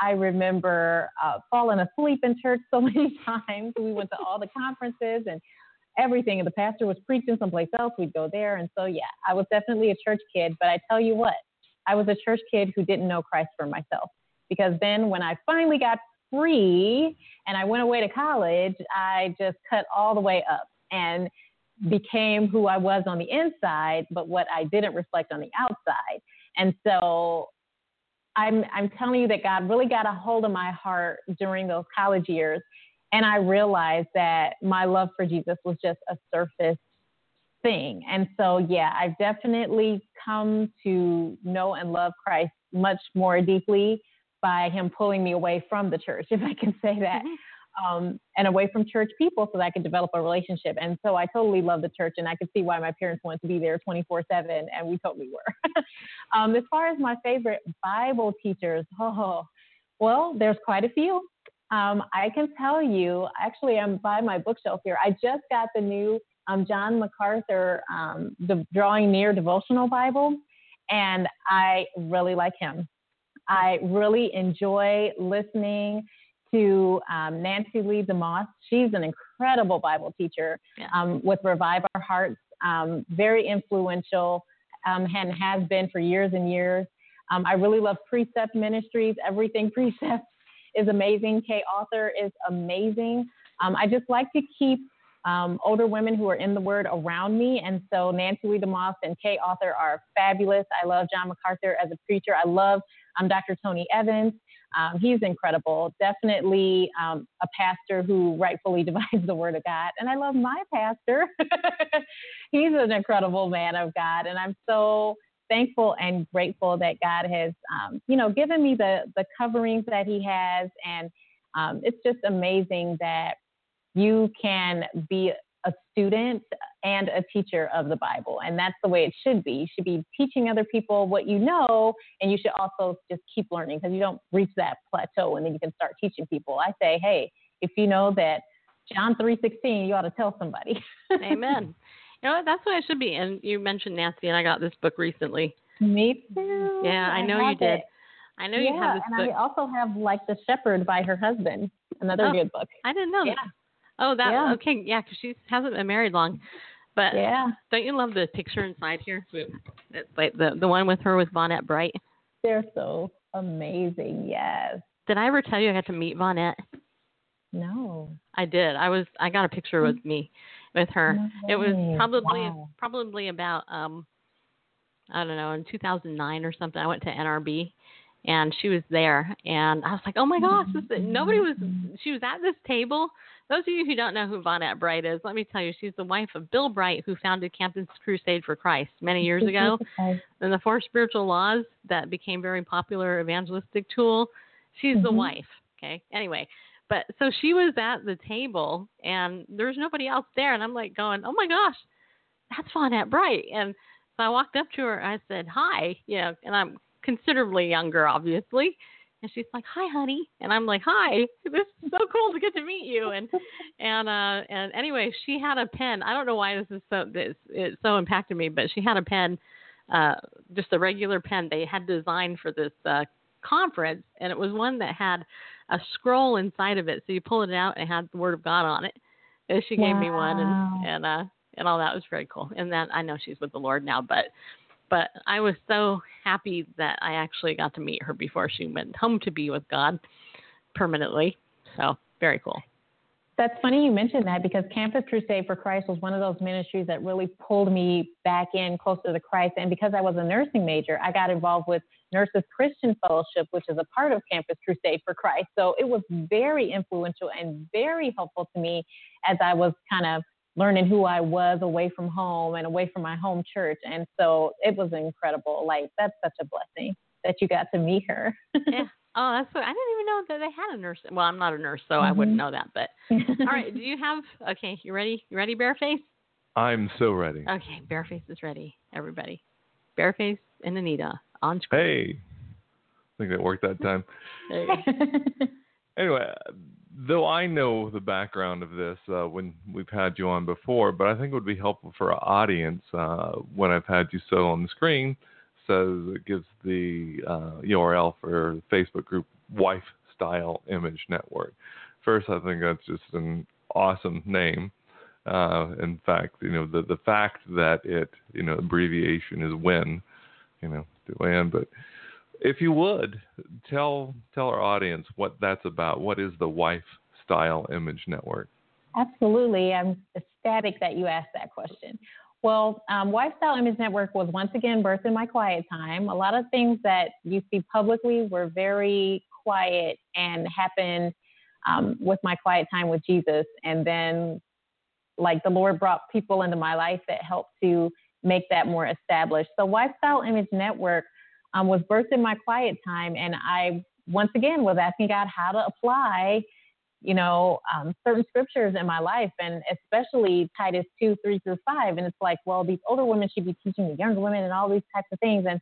I remember uh, falling asleep in church so many times. We went to all the conferences and everything. And the pastor was preaching someplace else. We'd go there. And so, yeah, I was definitely a church kid. But I tell you what, I was a church kid who didn't know Christ for myself. Because then when I finally got free and I went away to college, I just cut all the way up and became who I was on the inside, but what I didn't reflect on the outside. And so I'm I'm telling you that God really got a hold of my heart during those college years, and I realized that my love for Jesus was just a surface thing. And so yeah, I've definitely come to know and love Christ much more deeply by Him pulling me away from the church, if I can say that. Um, and away from church people so that I could develop a relationship. And so I totally love the church, and I could see why my parents wanted to be there 24 7, and we totally were. um, as far as my favorite Bible teachers, oh, well, there's quite a few. Um, I can tell you, actually, I'm by my bookshelf here. I just got the new um, John MacArthur um, the Drawing Near devotional Bible, and I really like him. I really enjoy listening to um, Nancy Lee DeMoss. She's an incredible Bible teacher Yeah. um, with Revive Our Hearts, um, very influential um, and has been for years and years. Um, I really love Precept Ministries. Everything Precept is amazing. Kay Arthur is amazing. Um, I just like to keep um, older women who are in the Word around me, and so Nancy Lee DeMoss and Kay Arthur are fabulous. I love John MacArthur as a preacher. I love um, Dr. Tony Evans. Um, he's incredible. Definitely um, a pastor who rightfully divides the word of God. And I love my pastor. he's an incredible man of God. And I'm so thankful and grateful that God has, um, you know, given me the, the coverings that he has. And um, it's just amazing that you can be a student and a teacher of the Bible. And that's the way it should be. You should be teaching other people what you know, and you should also just keep learning because you don't reach that plateau and then you can start teaching people. I say, hey, if you know that John 3:16, you ought to tell somebody. Amen. Know? That's what it should be. And you mentioned Nancy, and I got this book recently. Me too. Yeah, I know you have did. it. I know yeah, you have this and book. I also have like The Shepherd by her husband, another Oh. good book. I didn't know Yeah. that. Oh, that Yeah. okay. Yeah, because she hasn't been married long. But Yeah, don't you love the picture inside here? It's like the the one with her with Vonette Bright. they're so amazing. Yes. Did I ever tell you I got to meet Vonette? No. I did. I was. I got a picture with mm. me, with her. No It was probably Wow. probably about um, I don't know, in 2009 or something. I went to NRB, and she was there, and I was like, oh my gosh, this, nobody was. She was at this table. Those of you who don't know who Vonette Bright is, let me tell you, she's the wife of Bill Bright, who founded Campus Crusade for Christ many years ago. And the Four Spiritual Laws that became very popular evangelistic tool. She's the Mhm. wife. Okay. Anyway, but so she was at the table and there was nobody else there, and I'm like going, oh my gosh, that's Vonette Bright. And so I walked up to her and I said hi, you know, and I'm considerably younger, obviously. And she's like, "Hi, honey," and I'm like, "Hi, this is so cool to get to meet you." And and uh and anyway, she had a pen. I don't know why this is so this it so impacted me, but she had a pen uh, just a regular pen they had designed for this uh, conference, and it was one that had a scroll inside of it. So you pull it out and it had the Word of God on it. And she gave me one, and and uh, and all that was very cool. And that I know she's with the Lord now, but but I was so happy that I actually got to meet her before she went home to be with God permanently. So very cool. That's funny you mentioned that because Campus Crusade for Christ was one of those ministries that really pulled me back in closer to Christ. And because I was a nursing major, I got involved with Nurses Christian Fellowship, which is a part of Campus Crusade for Christ. So it was very influential and very helpful to me as I was kind of learning who I was away from home and away from my home church. And so it was incredible. Like, that's such a blessing that you got to meet her. yeah. Oh, that's what I didn't even know that they had a nurse. Well, I'm not a nurse, so I wouldn't Mhm. know that. But all right, do you have? Okay, you ready? You ready, Bareface? I'm so ready. Okay, Bareface is ready. Everybody, Bareface and Anita on screen. Hey, I think that worked that time. Go. Anyway, though I know the background of this uh, when we've had you on before, but I think it would be helpful for our audience uh, when I've had you so on the screen. Says it gives the uh, URL for the Facebook group Wife Style Image Network. First, I think that's just an awesome name. Uh, in fact, you know the the fact that it you know abbreviation is WIN, you know, WIN, but if you would tell tell our audience what that's about. What is the Wife Style Image Network? Absolutely. I'm ecstatic that you asked that question. Well, um, Wifestyle Image Network was once again birthed in my quiet time. A lot of things that you see publicly were very quiet and happened um, with my quiet time with Jesus. And then, like, the Lord brought people into my life that helped to make that more established. So, Wifestyle Image Network um, was birthed in my quiet time. And I, once again, was asking God how to apply you know, um, certain scriptures in my life, and especially Titus 2, 3 through 5. And it's like, well, these older women should be teaching the younger women and all these types of things. And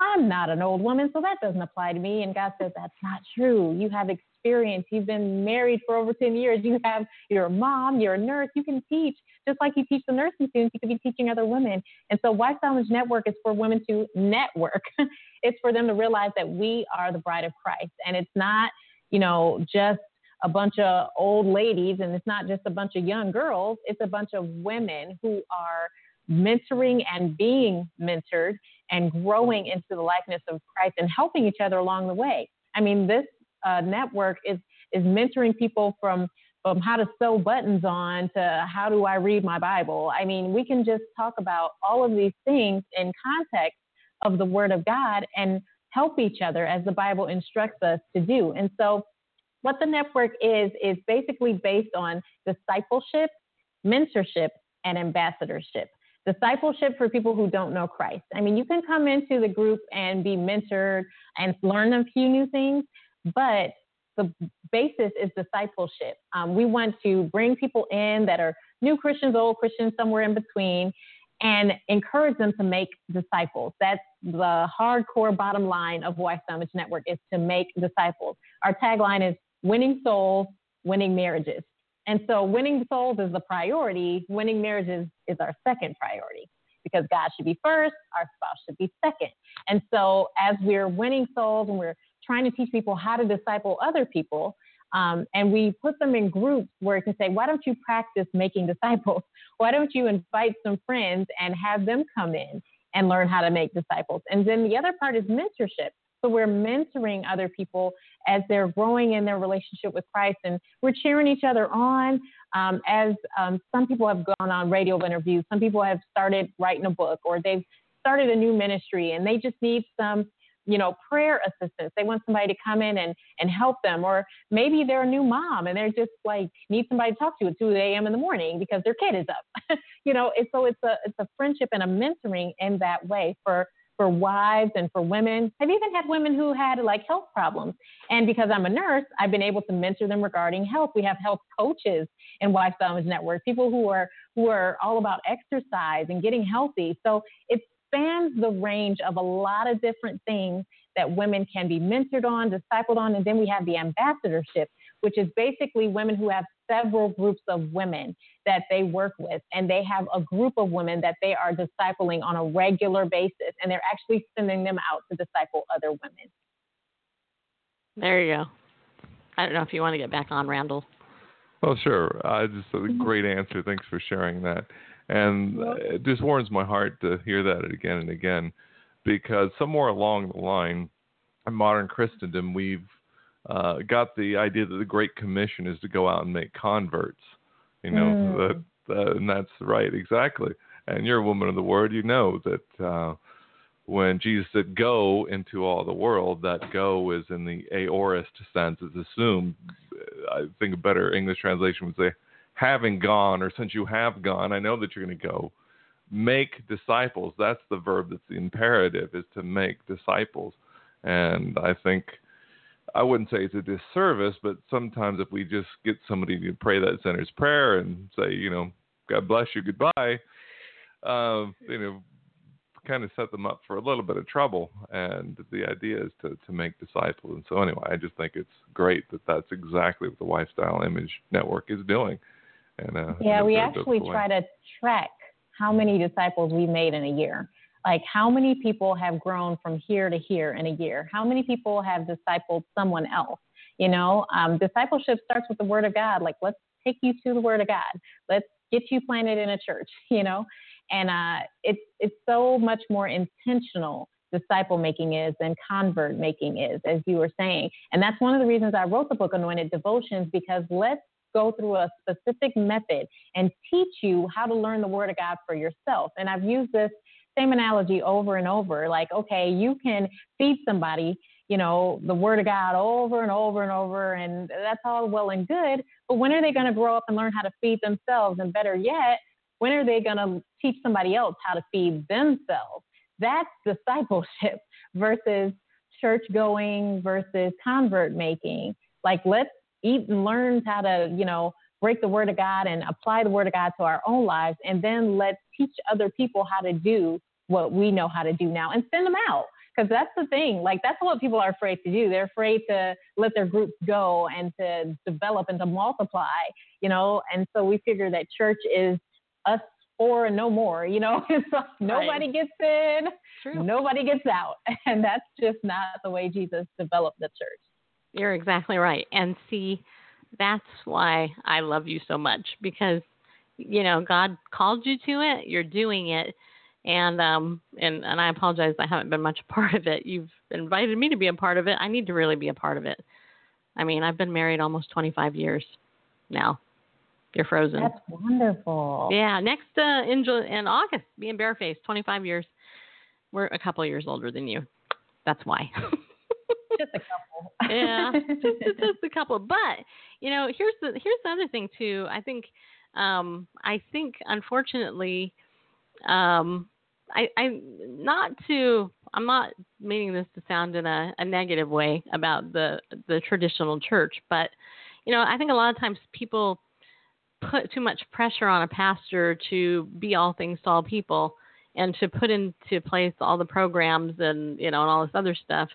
I'm not an old woman, so that doesn't apply to me. And God says, that's not true. You have experience. You've been married for over 10 years. You have, you're a mom, you're a nurse. You can teach. Just like you teach the nursing students, you could be teaching other women. And so, Wifestyle Image Network is for women to network. it's for them to realize that we are the bride of Christ. And it's not, you know, just a bunch of old ladies and it's not just a bunch of young girls, it's a bunch of women who are mentoring and being mentored and growing into the likeness of Christ and helping each other along the way. I mean, this uh, network is is mentoring people from from how to sew buttons on to how do I read my Bible. I mean, we can just talk about all of these things in context of the Word of God and help each other as the Bible instructs us to do. And so what the network is is basically based on discipleship, mentorship, and ambassadorship. Discipleship for people who don't know Christ. I mean, you can come into the group and be mentored and learn a few new things, but the basis is discipleship. Um, we want to bring people in that are new Christians, old Christians, somewhere in between, and encourage them to make disciples. That's the hardcore bottom line of Wifestyle Image Network is to make disciples. Our tagline is winning souls, winning marriages. And so winning souls is the priority, winning marriages is our second priority because God should be first, our spouse should be second. And so as we're winning souls and we're trying to teach people how to disciple other people, um, and we put them in groups where you can say, why don't you practice making disciples? Why don't you invite some friends and have them come in and learn how to make disciples? And then the other part is mentorship. So we're mentoring other people as they're growing in their relationship with Christ, and we're cheering each other on. Um, as um, some people have gone on radio interviews, some people have started writing a book, or they've started a new ministry, and they just need some, you know, prayer assistance. They want somebody to come in and and help them, or maybe they're a new mom and they're just like need somebody to talk to at 2 a.m. in the morning because their kid is up. you know, and so it's a it's a friendship and a mentoring in that way for for wives and for women. I've even had women who had like health problems. And because I'm a nurse, I've been able to mentor them regarding health. We have health coaches in Wife Wellness Network, people who are who are all about exercise and getting healthy. So it spans the range of a lot of different things that women can be mentored on, discipled on, and then we have the ambassadorship, which is basically women who have several groups of women that they work with, and they have a group of women that they are discipling on a regular basis, and they're actually sending them out to disciple other women. There you go. I don't know if you want to get back on, Randall. Well, sure. Uh, just a great answer. Thanks for sharing that. And uh, it just warms my heart to hear that again and again, because somewhere along the line in modern Christendom, we've uh, got the idea that the Great Commission is to go out and make converts. You know, Mm. that, uh, and that's right, exactly. And you're a woman of the Word. You know that uh, when Jesus said "go into all the world," that "go" is in the aorist sense. It's assumed. I think a better English translation would say, "Having gone," or "Since you have gone, I know that you're going to go." Make disciples. That's the verb. That's the imperative is to make disciples. And I think I wouldn't say it's a disservice, but sometimes if we just get somebody to pray that sinner's prayer and say, you know, God bless you, goodbye, uh, you know, kind of set them up for a little bit of trouble. And the idea is to, to make disciples. And so, anyway, I just think it's great that that's exactly what the Wifestyle Image Network is doing. And uh, Yeah, we actually try to track how many disciples we made in a year. Like how many people have grown from here to here in a year? How many people have discipled someone else? You know, um, discipleship starts with the Word of God. Like let's take you to the Word of God. Let's get you planted in a church. You know, and uh, it's it's so much more intentional disciple making is than convert making is, as you were saying. And that's one of the reasons I wrote the book Anointed Devotions because let's go through a specific method and teach you how to learn the Word of God for yourself. And I've used this same analogy over and over. Like, okay, you can feed somebody, you know, the Word of God over and over and over, and that's all well and good. But when are they going to grow up and learn how to feed themselves? And better yet, when are they going to teach somebody else how to feed themselves? That's discipleship versus church going versus convert making. Like, let's eat and learn how to, you know, break the word of God and apply the word of God to our own lives. And then let's teach other people how to do what we know how to do now and send them out. Because that's the thing. Like, that's what people are afraid to do. They're afraid to let their groups go and to develop and to multiply, you know. And so we figure that church is us four and no more, you know. It's like nobody gets in, True. nobody gets out. And that's just not the way Jesus developed the church. You're exactly right. And see, that's why I love you so much because you know, God called you to it, you're doing it. And um and and I apologize I haven't been much a part of it. You've invited me to be a part of it. I need to really be a part of it. I mean, I've been married almost 25 years now. You're frozen. That's wonderful. Yeah, next uh, in, in August, being barefaced, 25 years. We're a couple years older than you. That's why. Just a couple. yeah, just, just, just a couple. But you know, here's the here's the other thing too. I think um, I think unfortunately, um, I I not to I'm not meaning this to sound in a, a negative way about the the traditional church, but you know, I think a lot of times people put too much pressure on a pastor to be all things to all people and to put into place all the programs and you know and all this other stuff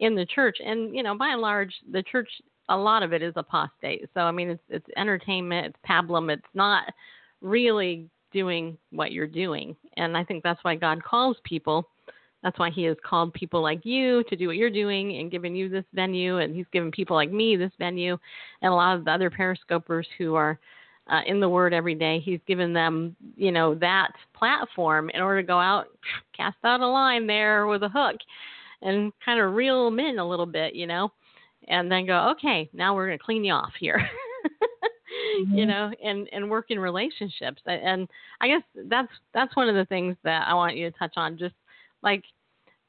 in the church. And you know by and large the church a lot of it is apostate. So i mean it's it's entertainment it's pablum it's not really doing what you're doing. And i think that's why god calls people. That's why he has called people like you to do what you're doing and given you this venue. And he's given people like me this venue. And a lot of the other periscopers who are uh, in the word every day he's given them you know that platform in order to go out cast out a line there with a hook and kind of reel them in a little bit you know and then go okay now we're going to clean you off here you Mhm. know and and work in relationships and i guess that's that's one of the things that i want you to touch on just like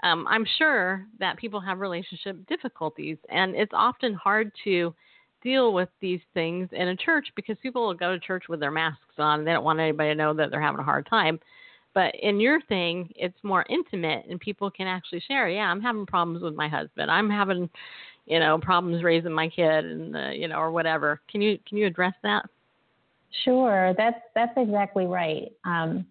um, i'm sure that people have relationship difficulties and it's often hard to deal with these things in a church because people will go to church with their masks on and they don't want anybody to know that they're having a hard time but in your thing it's more intimate and people can actually share yeah i'm having problems with my husband. I'm having you know problems raising my kid and you know or whatever. Can you can you address that? Sure, that's that's exactly right. Um,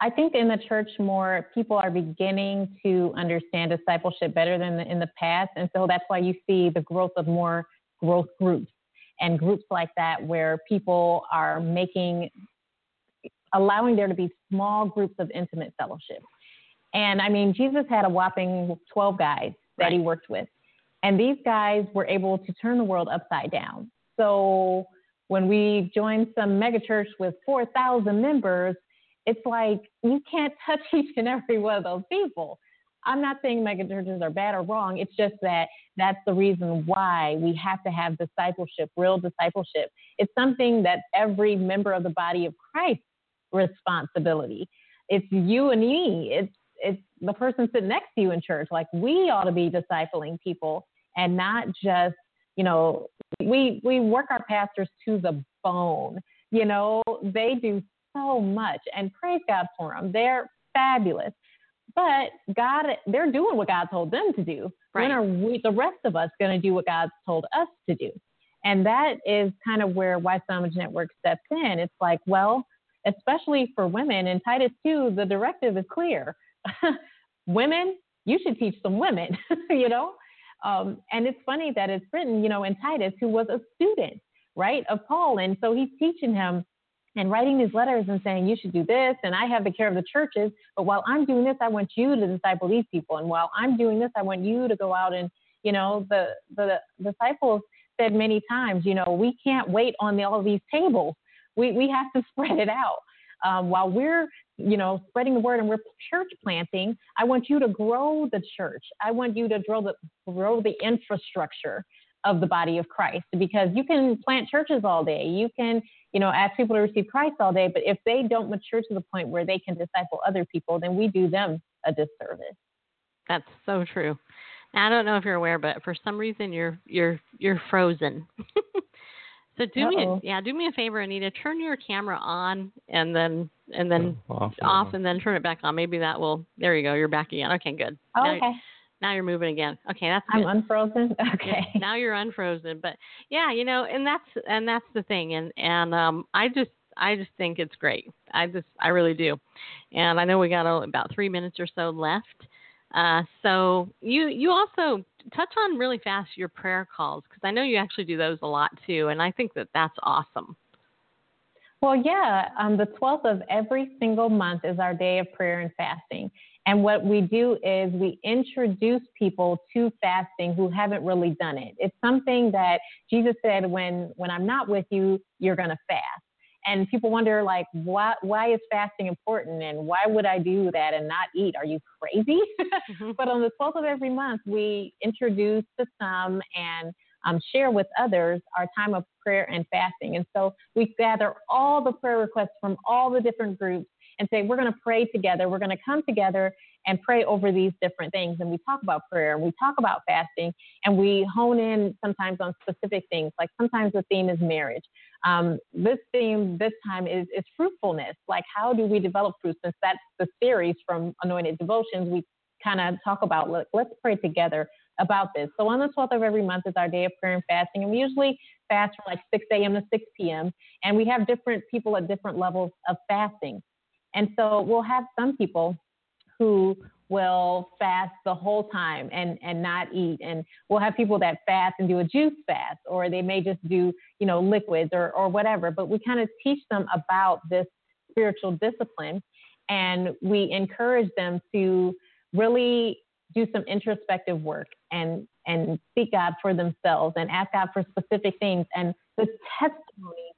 I think in the church more people are beginning to understand discipleship better than in the past, and so that's why you see the growth of more growth groups and groups like that where people are making, allowing there to be small groups of intimate fellowship. And I mean, Jesus had a whopping 12 guys that he worked with. And these guys were able to turn the world upside down. So when we join some megachurch with 4,000 members, it's like you can't touch each and every one of those people. I'm not saying megachurches are bad or wrong. It's just that that's the reason why we have to have discipleship, real discipleship. It's something that every member of the body of Christ responsibility. It's you and me. It's it's the person sitting next to you in church. Like we ought to be discipling people and not just, you know, we we work our pastors to the bone. You know, they do so much and praise God for them. They're fabulous. But God, they're doing what God told them to do. Right. When are we, the rest of us, going to do what God's told us to do? And that is kind of where Wifestyle Image Network steps in. It's like, well, especially for women in Titus 2, the directive is clear. women, you should teach some women, you know? Um, and it's funny that it's written, you know, in Titus, who was a student, right, of Paul. And so he's teaching him and writing these letters and saying, you should do this, and I have the care of the churches. But while I'm doing this, I want you to disciple these people. And while I'm doing this, I want you to go out and, you know, the, the disciples said many times, you know, we can't wait on the, all these tables. We, we have to spread it out. Um, while we're, you know, spreading the word and we're church planting, I want you to grow the church. I want you to grow the, grow the infrastructure of the body of Christ because you can plant churches all day. You can, you know, ask people to receive Christ all day, but if they don't mature to the point where they can disciple other people, then we do them a disservice. That's so true. Now, I don't know if you're aware, but for some reason you're you're you're frozen. so do me a, Uh-oh. yeah, do me a favor, Anita. Turn your camera on and then and then off, off and then turn it back on. Maybe that will. There you go. You're back again. Okay, good. Oh, now, okay. now you're moving again. Okay, that's I'm good. unfrozen. Yeah, Okay. now you're unfrozen. But yeah, you know, and that's and that's the thing. And and um, I just I just think it's great. I just I really do. And I know we got about three minutes or so left. Uh, so you you also touch on really fast your prayer calls because I know you actually do those a lot too, and I think that that's awesome. Well, yeah, um, the 12th of every single month is our day of prayer and fasting. And what we do is we introduce people to fasting who haven't really done it. It's something that Jesus said, when, when I'm not with you, you're going to fast. And people wonder, like, why, why is fasting important? And why would I do that and not eat? Are you crazy? Mhm. But on the 12th of every month, we introduce to some and um, share with others our time of prayer and fasting. And so we gather all the prayer requests from all the different groups and say, we're going to pray together. We're going to come together and pray over these different things. And we talk about prayer and we talk about fasting and we hone in sometimes on specific things. Like sometimes the theme is marriage. Um, this theme this time is, is fruitfulness. Like, how do we develop fruit? Since that's the series from Anointed Devotions, we kind of talk about like, let's pray together about this. So on the 12th of every month is our day of prayer and fasting, and we usually fast from like 6 a.m. to 6 p.m. And we have different people at different levels of fasting. And so we'll have some people who will fast the whole time and, and not eat. And we'll have people that fast and do a juice fast, or they may just do, you know, liquids or, or whatever. But we kind of teach them about this spiritual discipline and we encourage them to really do some introspective work and and seek God for themselves and ask God for specific things. And the testimonies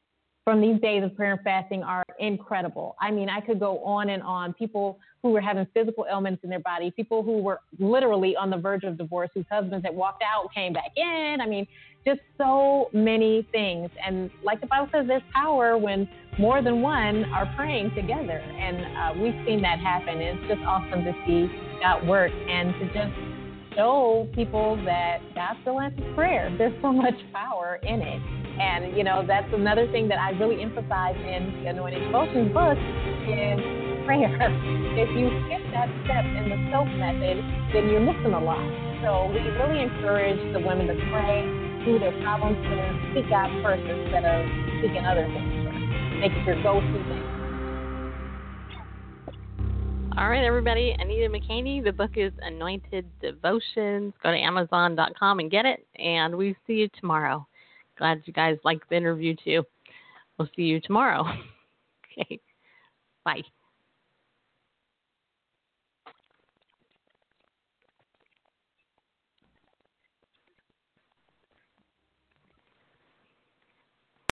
from these days of prayer and fasting are incredible. I mean, I could go on and on. People who were having physical ailments in their body, people who were literally on the verge of divorce, whose husbands had walked out, came back in. I mean, just so many things. And like the Bible says, there's power when more than one are praying together. And uh, we've seen that happen. It's just awesome to see God work and to just show people that God still answers prayer. There's so much power in it. And, you know, that's another thing that I really emphasize in the Anointed Devotions book is prayer. If you skip that step in the soap method, then you're missing a lot. So we really encourage the women to pray through their problems and seek God first instead of seeking other things. Make it your go-to thing. All right, everybody. Anita McKaney. The book is Anointed Devotions. Go to Amazon.com and get it. And we see you tomorrow. Glad you guys liked the interview too. We'll see you tomorrow. okay. Bye.